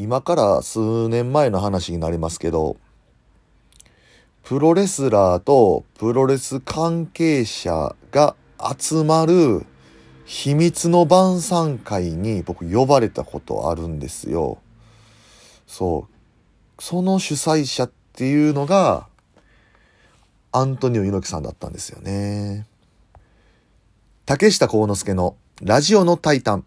今から数年前の話になりますけど、プロレスラーとプロレス関係者が集まる秘密の晩餐会に僕呼ばれたことあるんですよ。そう。その主催者っていうのが、アントニオ猪木さんだったんですよね。竹下幸之助のラジオのタイタン。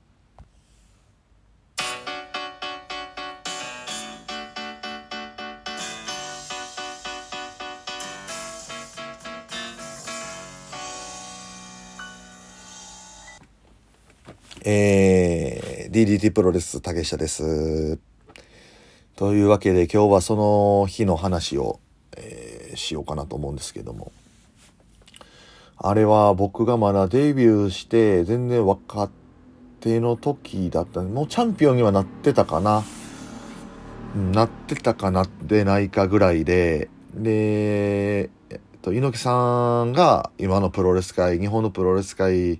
えー、DDT プロレス竹下です。というわけで今日はその日の話を、えー、しようかなと思うんですけども。あれは僕がまだデビューして全然若手の時だったもうチャンピオンにはなってたかな。なってたかなってないかぐらいで、で、えっと、猪木さんが今のプロレス界、日本のプロレス界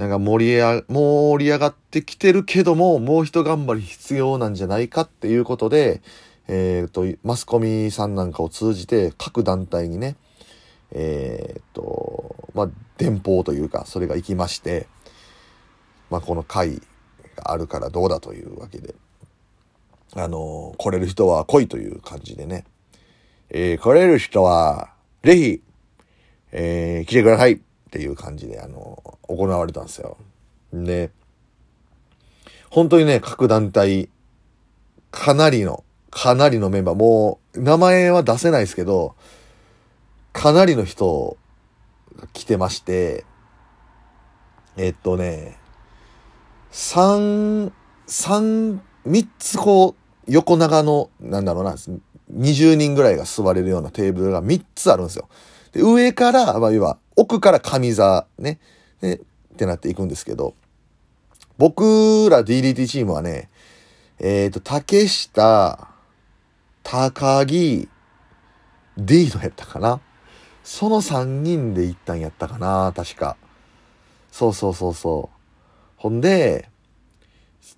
なんか盛り上盛り上がってきてるけども、もう一頑張り必要なんじゃないかっていうことで、えっ、ー、と、マスコミさんなんかを通じて各団体にね、えっ、ー、と、まあ、電報というか、それが行きまして、まあ、この会があるからどうだというわけで、あの、来れる人は来いという感じでね、えー、来れる人は、ぜひ、えー、来てください。っていう感じで、あの、行われたんですよ。で、本当にね、各団体、かなりの、かなりのメンバー、もう、名前は出せないですけど、かなりの人が来てまして、えっとね、三、三、三つこう、横長の、なんだろうな、20人ぐらいが座れるようなテーブルが3つあるんですよ。で、上から、まあ、要は、奥から上座、ね、で、ってなっていくんですけど、僕ら DDT チームはね、えっ、ー、と、竹下、高木、D のやったかな。その3人で行ったんやったかな、確か。そうそうそうそう。ほんで、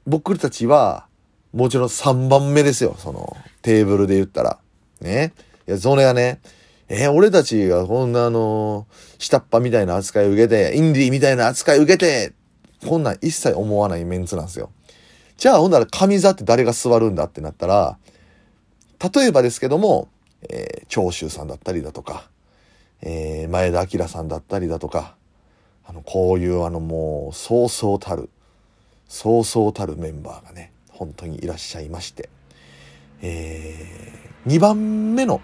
僕たちは、もちろん3番目ですよ、その、テーブルで言ったら。ね。いや、それはね、えー、俺たちがこんなあの下っ端みたいな扱い受けて、インディーみたいな扱い受けて、こんなん一切思わないメンツなんですよ。じゃあ、ほんなら上座って誰が座るんだってなったら、例えばですけども、えー、長州さんだったりだとか、えー、前田明さんだったりだとか、あの、こういうあのもう、そうそうたる、そうそうたるメンバーがね、本当にいらっしゃいまして、えー、2番目の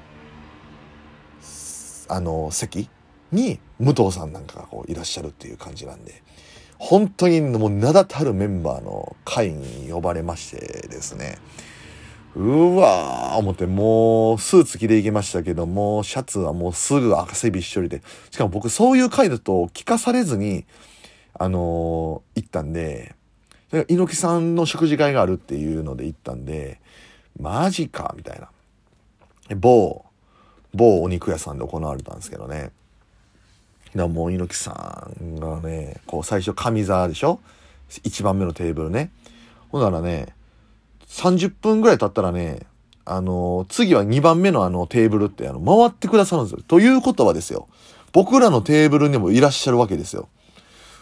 あの、席に武藤さんなんかがこういらっしゃるっていう感じなんで、本当にもう名だたるメンバーの会に呼ばれましてですね、うわー思って、もうスーツ着ていきましたけども、シャツはもうすぐ汗びっしょりで、しかも僕そういう回だと聞かされずに、あのー、行ったんで、猪木さんの食事会があるっていうので行ったんで、マジかみたいな。某某お肉屋さんで行われたんですけどね。だもう猪木さんがね、こう最初上座でしょ ?1 番目のテーブルね。ほんならね、30分ぐらい経ったらね、あの、次は2番目のあのテーブルってあの回ってくださるんですよ。ということはですよ。僕らのテーブルにもいらっしゃるわけですよ。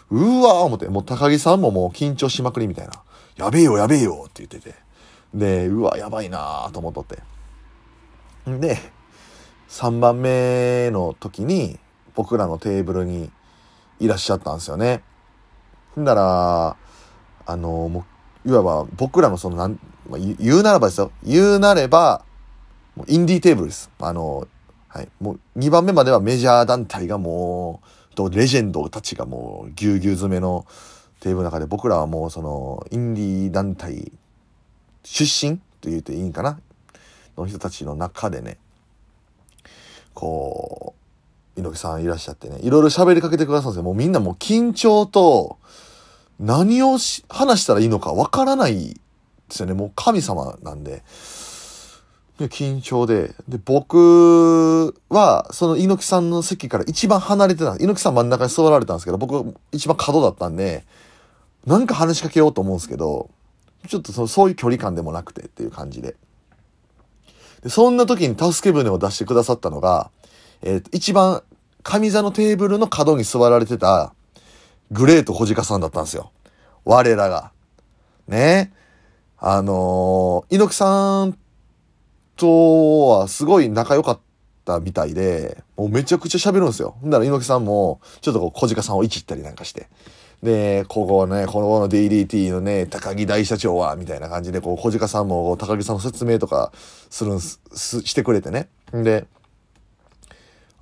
うわー思って、もう高木さんももう緊張しまくりみたいな。やべえよやべえよって言ってて。で、うわ、やばいなーと思っとって。で、3番目の時に僕らのテーブルにいらっしゃったんですよね。んだら、あの、もう、いわば僕らのそのなん、まあ、言うならばですよ。言うなれば、もうインディーテーブルです。あの、はい。もう2番目まではメジャー団体がもう、とレジェンドたちがもうぎゅうぎゅう詰めのテーブルの中で僕らはもうそのインディー団体出身と言うといいんかな？の人たちの中でね、こう、猪木さんいらっしゃってね、いろいろ喋りかけてくださるんですよ。もうみんなもう緊張と、何をし話したらいいのかわからないですよね。もう神様なんで。で、緊張で。で、僕は、その猪木さんの席から一番離れてた。猪木さん真ん中に座られたんですけど、僕一番角だったんで、なんか話しかけようと思うんですけど、ちょっとそそういう距離感でもなくてっていう感じで。で、そんな時に助け舟を出してくださったのが、えっ、と、一番上座のテーブルの角に座られてた、グレート小鹿さんだったんですよ。我らが。ね。あのー、猪木さんとはすごい仲良かったみたいで、もうめちゃくちゃ喋るんですよ。だから猪木さんも、ちょっとこう小鹿さんをいじったりなんかして。で、ここね、このの DDT のね、高木大社長は、みたいな感じで、こう、小鹿さんも高木さんの説明とかするんす、してくれてね。で、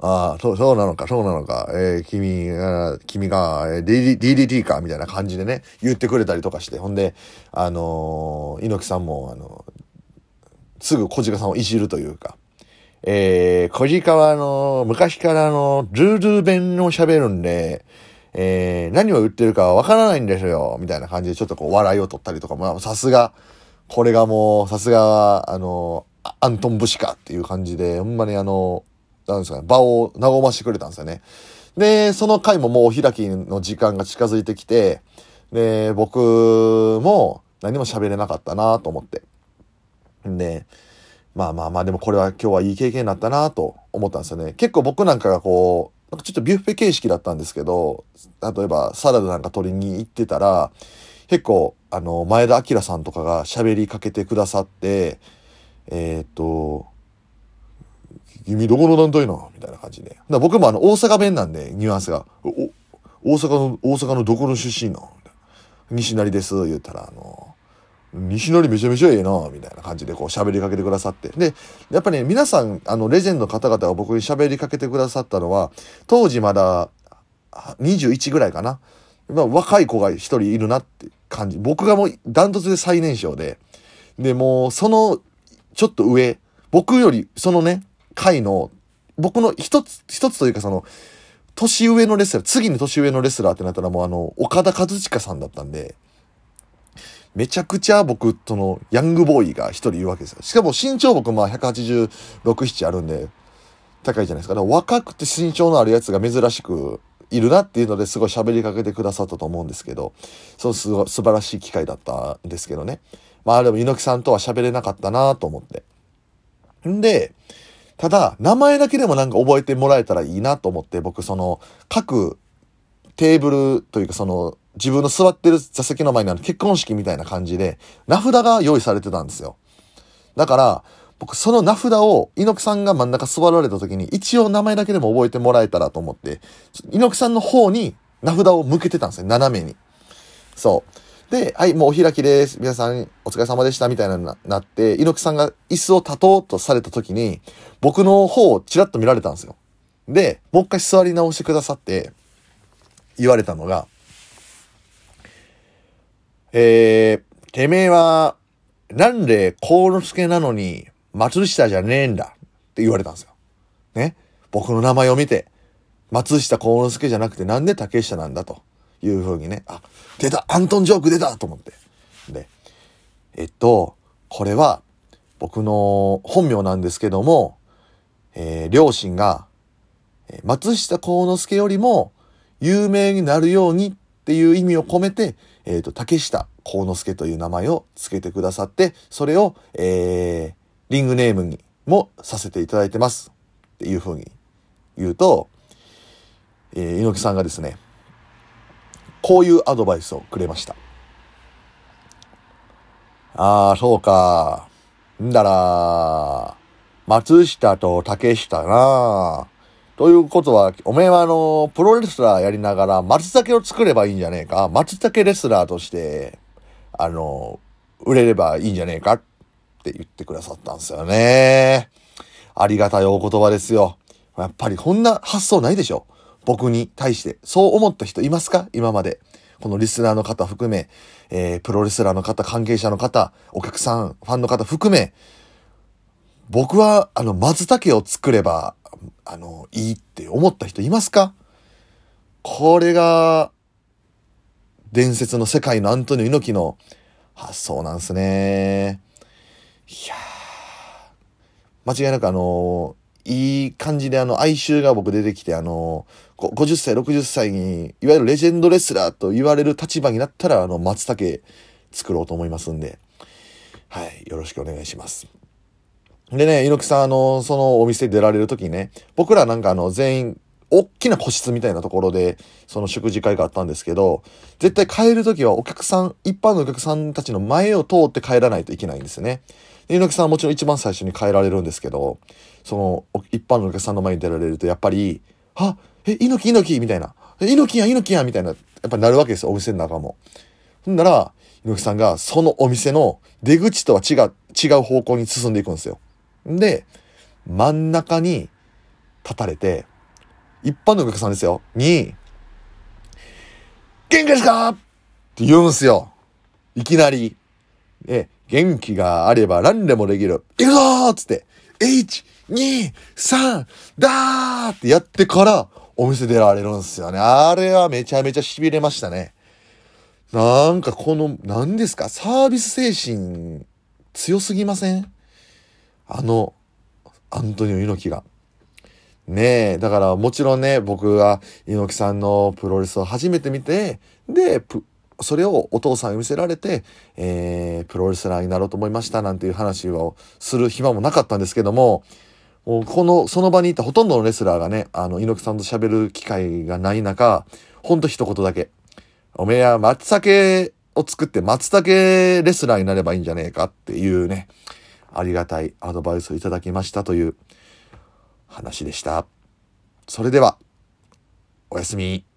ああ、そう、そうなのか、そうなのか、えー、君が、君が、えー、DDT か、みたいな感じでね、言ってくれたりとかして、ほんで、あのー、猪木さんも、あのすぐ小鹿さんをいじるというか、えー、小鹿はあの昔からあの、ルール弁を喋るんで、えー、何を言ってるかわからないんですよ、みたいな感じでちょっとこう笑いを取ったりとか、まあさすが、これがもう、さすが、あの、アントン・ブシカっていう感じで、ほんまにあの、なんですかね、場を和ましてくれたんですよね。で、その回ももうお開きの時間が近づいてきて、で、僕も何も喋れなかったなと思って。で、まあまあまあ、でもこれは今日はいい経験になったなと思ったんですよね。結構僕なんかがこう、なんかちょっとビュッフェ形式だったんですけど、例えばサラダなんか取りに行ってたら、結構、あの、前田明さんとかが喋りかけてくださって、えー、っと、君どこの団体なみたいな感じで。だ僕もあの、大阪弁なんで、ニュアンスが、お、大阪の、大阪のどこの出身な。西成です、言ったら、あの、西成めちゃめちゃええなみたいな感じでこう喋りかけてくださって。で、やっぱり、ね、皆さん、あの、レジェンドの方々が僕に喋りかけてくださったのは、当時まだ21ぐらいかな。まあ、若い子が一人いるなって感じ。僕がもうダントツで最年少で。で、もう、その、ちょっと上、僕より、そのね、回の、僕の一つ、一つというかその、年上のレスラー、次に年上のレスラーってなったらもうあの、岡田和親さんだったんで、めちゃくちゃ僕、その、ヤングボーイが一人いるわけですよ。しかも身長僕まあ186、7あるんで、高いじゃないですか。だから若くて身長のあるやつが珍しくいるなっていうのですごい喋りかけてくださったと思うんですけど、そうすごい素晴らしい機会だったんですけどね。まあでも猪木さんとは喋れなかったなと思って。んで、ただ、名前だけでもなんか覚えてもらえたらいいなと思って、僕その、各テーブルというかその、自分の座ってる座席の前にある結婚式みたいな感じで、名札が用意されてたんですよ。だから、僕その名札を猪木さんが真ん中座られた時に一応名前だけでも覚えてもらえたらと思って、猪木さんの方に名札を向けてたんですよ、斜めに。そう。で、はい、もうお開きです。皆さんお疲れ様でしたみたいなななって、猪木さんが椅子を立とうとされた時に、僕の方をチラッと見られたんですよ。で、もう一回座り直してくださって、言われたのが、えー、てめえは、なんで幸之助なのに松下じゃねえんだって言われたんですよ。ね。僕の名前を見て、松下幸之助じゃなくてなんで竹下なんだというふうにね、あ、出たアントンジョーク出たと思って。で、えっと、これは僕の本名なんですけども、えー、両親が、松下幸之助よりも有名になるようにっていう意味を込めて、えっ、ー、と、竹下幸之助という名前を付けてくださって、それを、えー、リングネームにもさせていただいてます。っていうふうに言うと、えー、猪木さんがですね、こういうアドバイスをくれました。ああ、そうか。んだら、松下と竹下なということは、おめえはあの、プロレスラーやりながら松茸を作ればいいんじゃねえか？松茸レスラーとして、あの、売れればいいんじゃねえかって言ってくださったんですよね。ありがたいお言葉ですよ。やっぱりこんな発想ないでしょ？僕に対して。そう思った人いますか？今まで。このリスナーの方含め、えー、プロレスラーの方、関係者の方、お客さん、ファンの方含め、僕は、あの、松茸を作れば、あの、いいって思った人いますか？これが、伝説の世界のアントニオ猪木の発想なんすね。いや間違いなくあの、いい感じであの、哀愁が僕出てきて、あの、50歳、60歳に、いわゆるレジェンドレスラーと言われる立場になったら、あの、松茸作ろうと思いますんで、はい、よろしくお願いします。でね、猪木さん、あの、そのお店出られる時にね、僕らなんかあの、全員、大きな個室みたいなところで、その食事会があったんですけど、絶対帰る時はお客さん、一般のお客さんたちの前を通って帰らないといけないんですよね。猪木さんはもちろん一番最初に帰られるんですけど、その、一般のお客さんの前に出られると、やっぱり、あ、え、猪木猪木みたいな。え、猪木や猪木やみたいな、やっぱりなるわけですよ、お店の中も。ほんなら、猪木さんがそのお店の出口とは違う、違う方向に進んでいくんですよ。で、真ん中に立たれて、一般のお客さんですよ、に、元気ですか？って言うんすよ。いきなり。え、元気があれば何でもできる。行くぞーつって、1、2、3、だーってやってからお店出られるんすよね。あれはめちゃめちゃ痺れましたね。なんかこの、何ですか、サービス精神強すぎません？あの、アントニオ猪木が。ねえ、だからもちろんね、僕が猪木さんのプロレスを初めて見て、で、それをお父さんに見せられて、えー、プロレスラーになろうと思いましたなんていう話をする暇もなかったんですけども、もうこの、その場にいたほとんどのレスラーがね、あの、猪木さんと喋る機会がない中、ほんと一言だけ。おめえは松茸を作って松茸レスラーになればいいんじゃねえかっていうね、ありがたいアドバイスをいただきましたという話でした。それでは、おやすみ。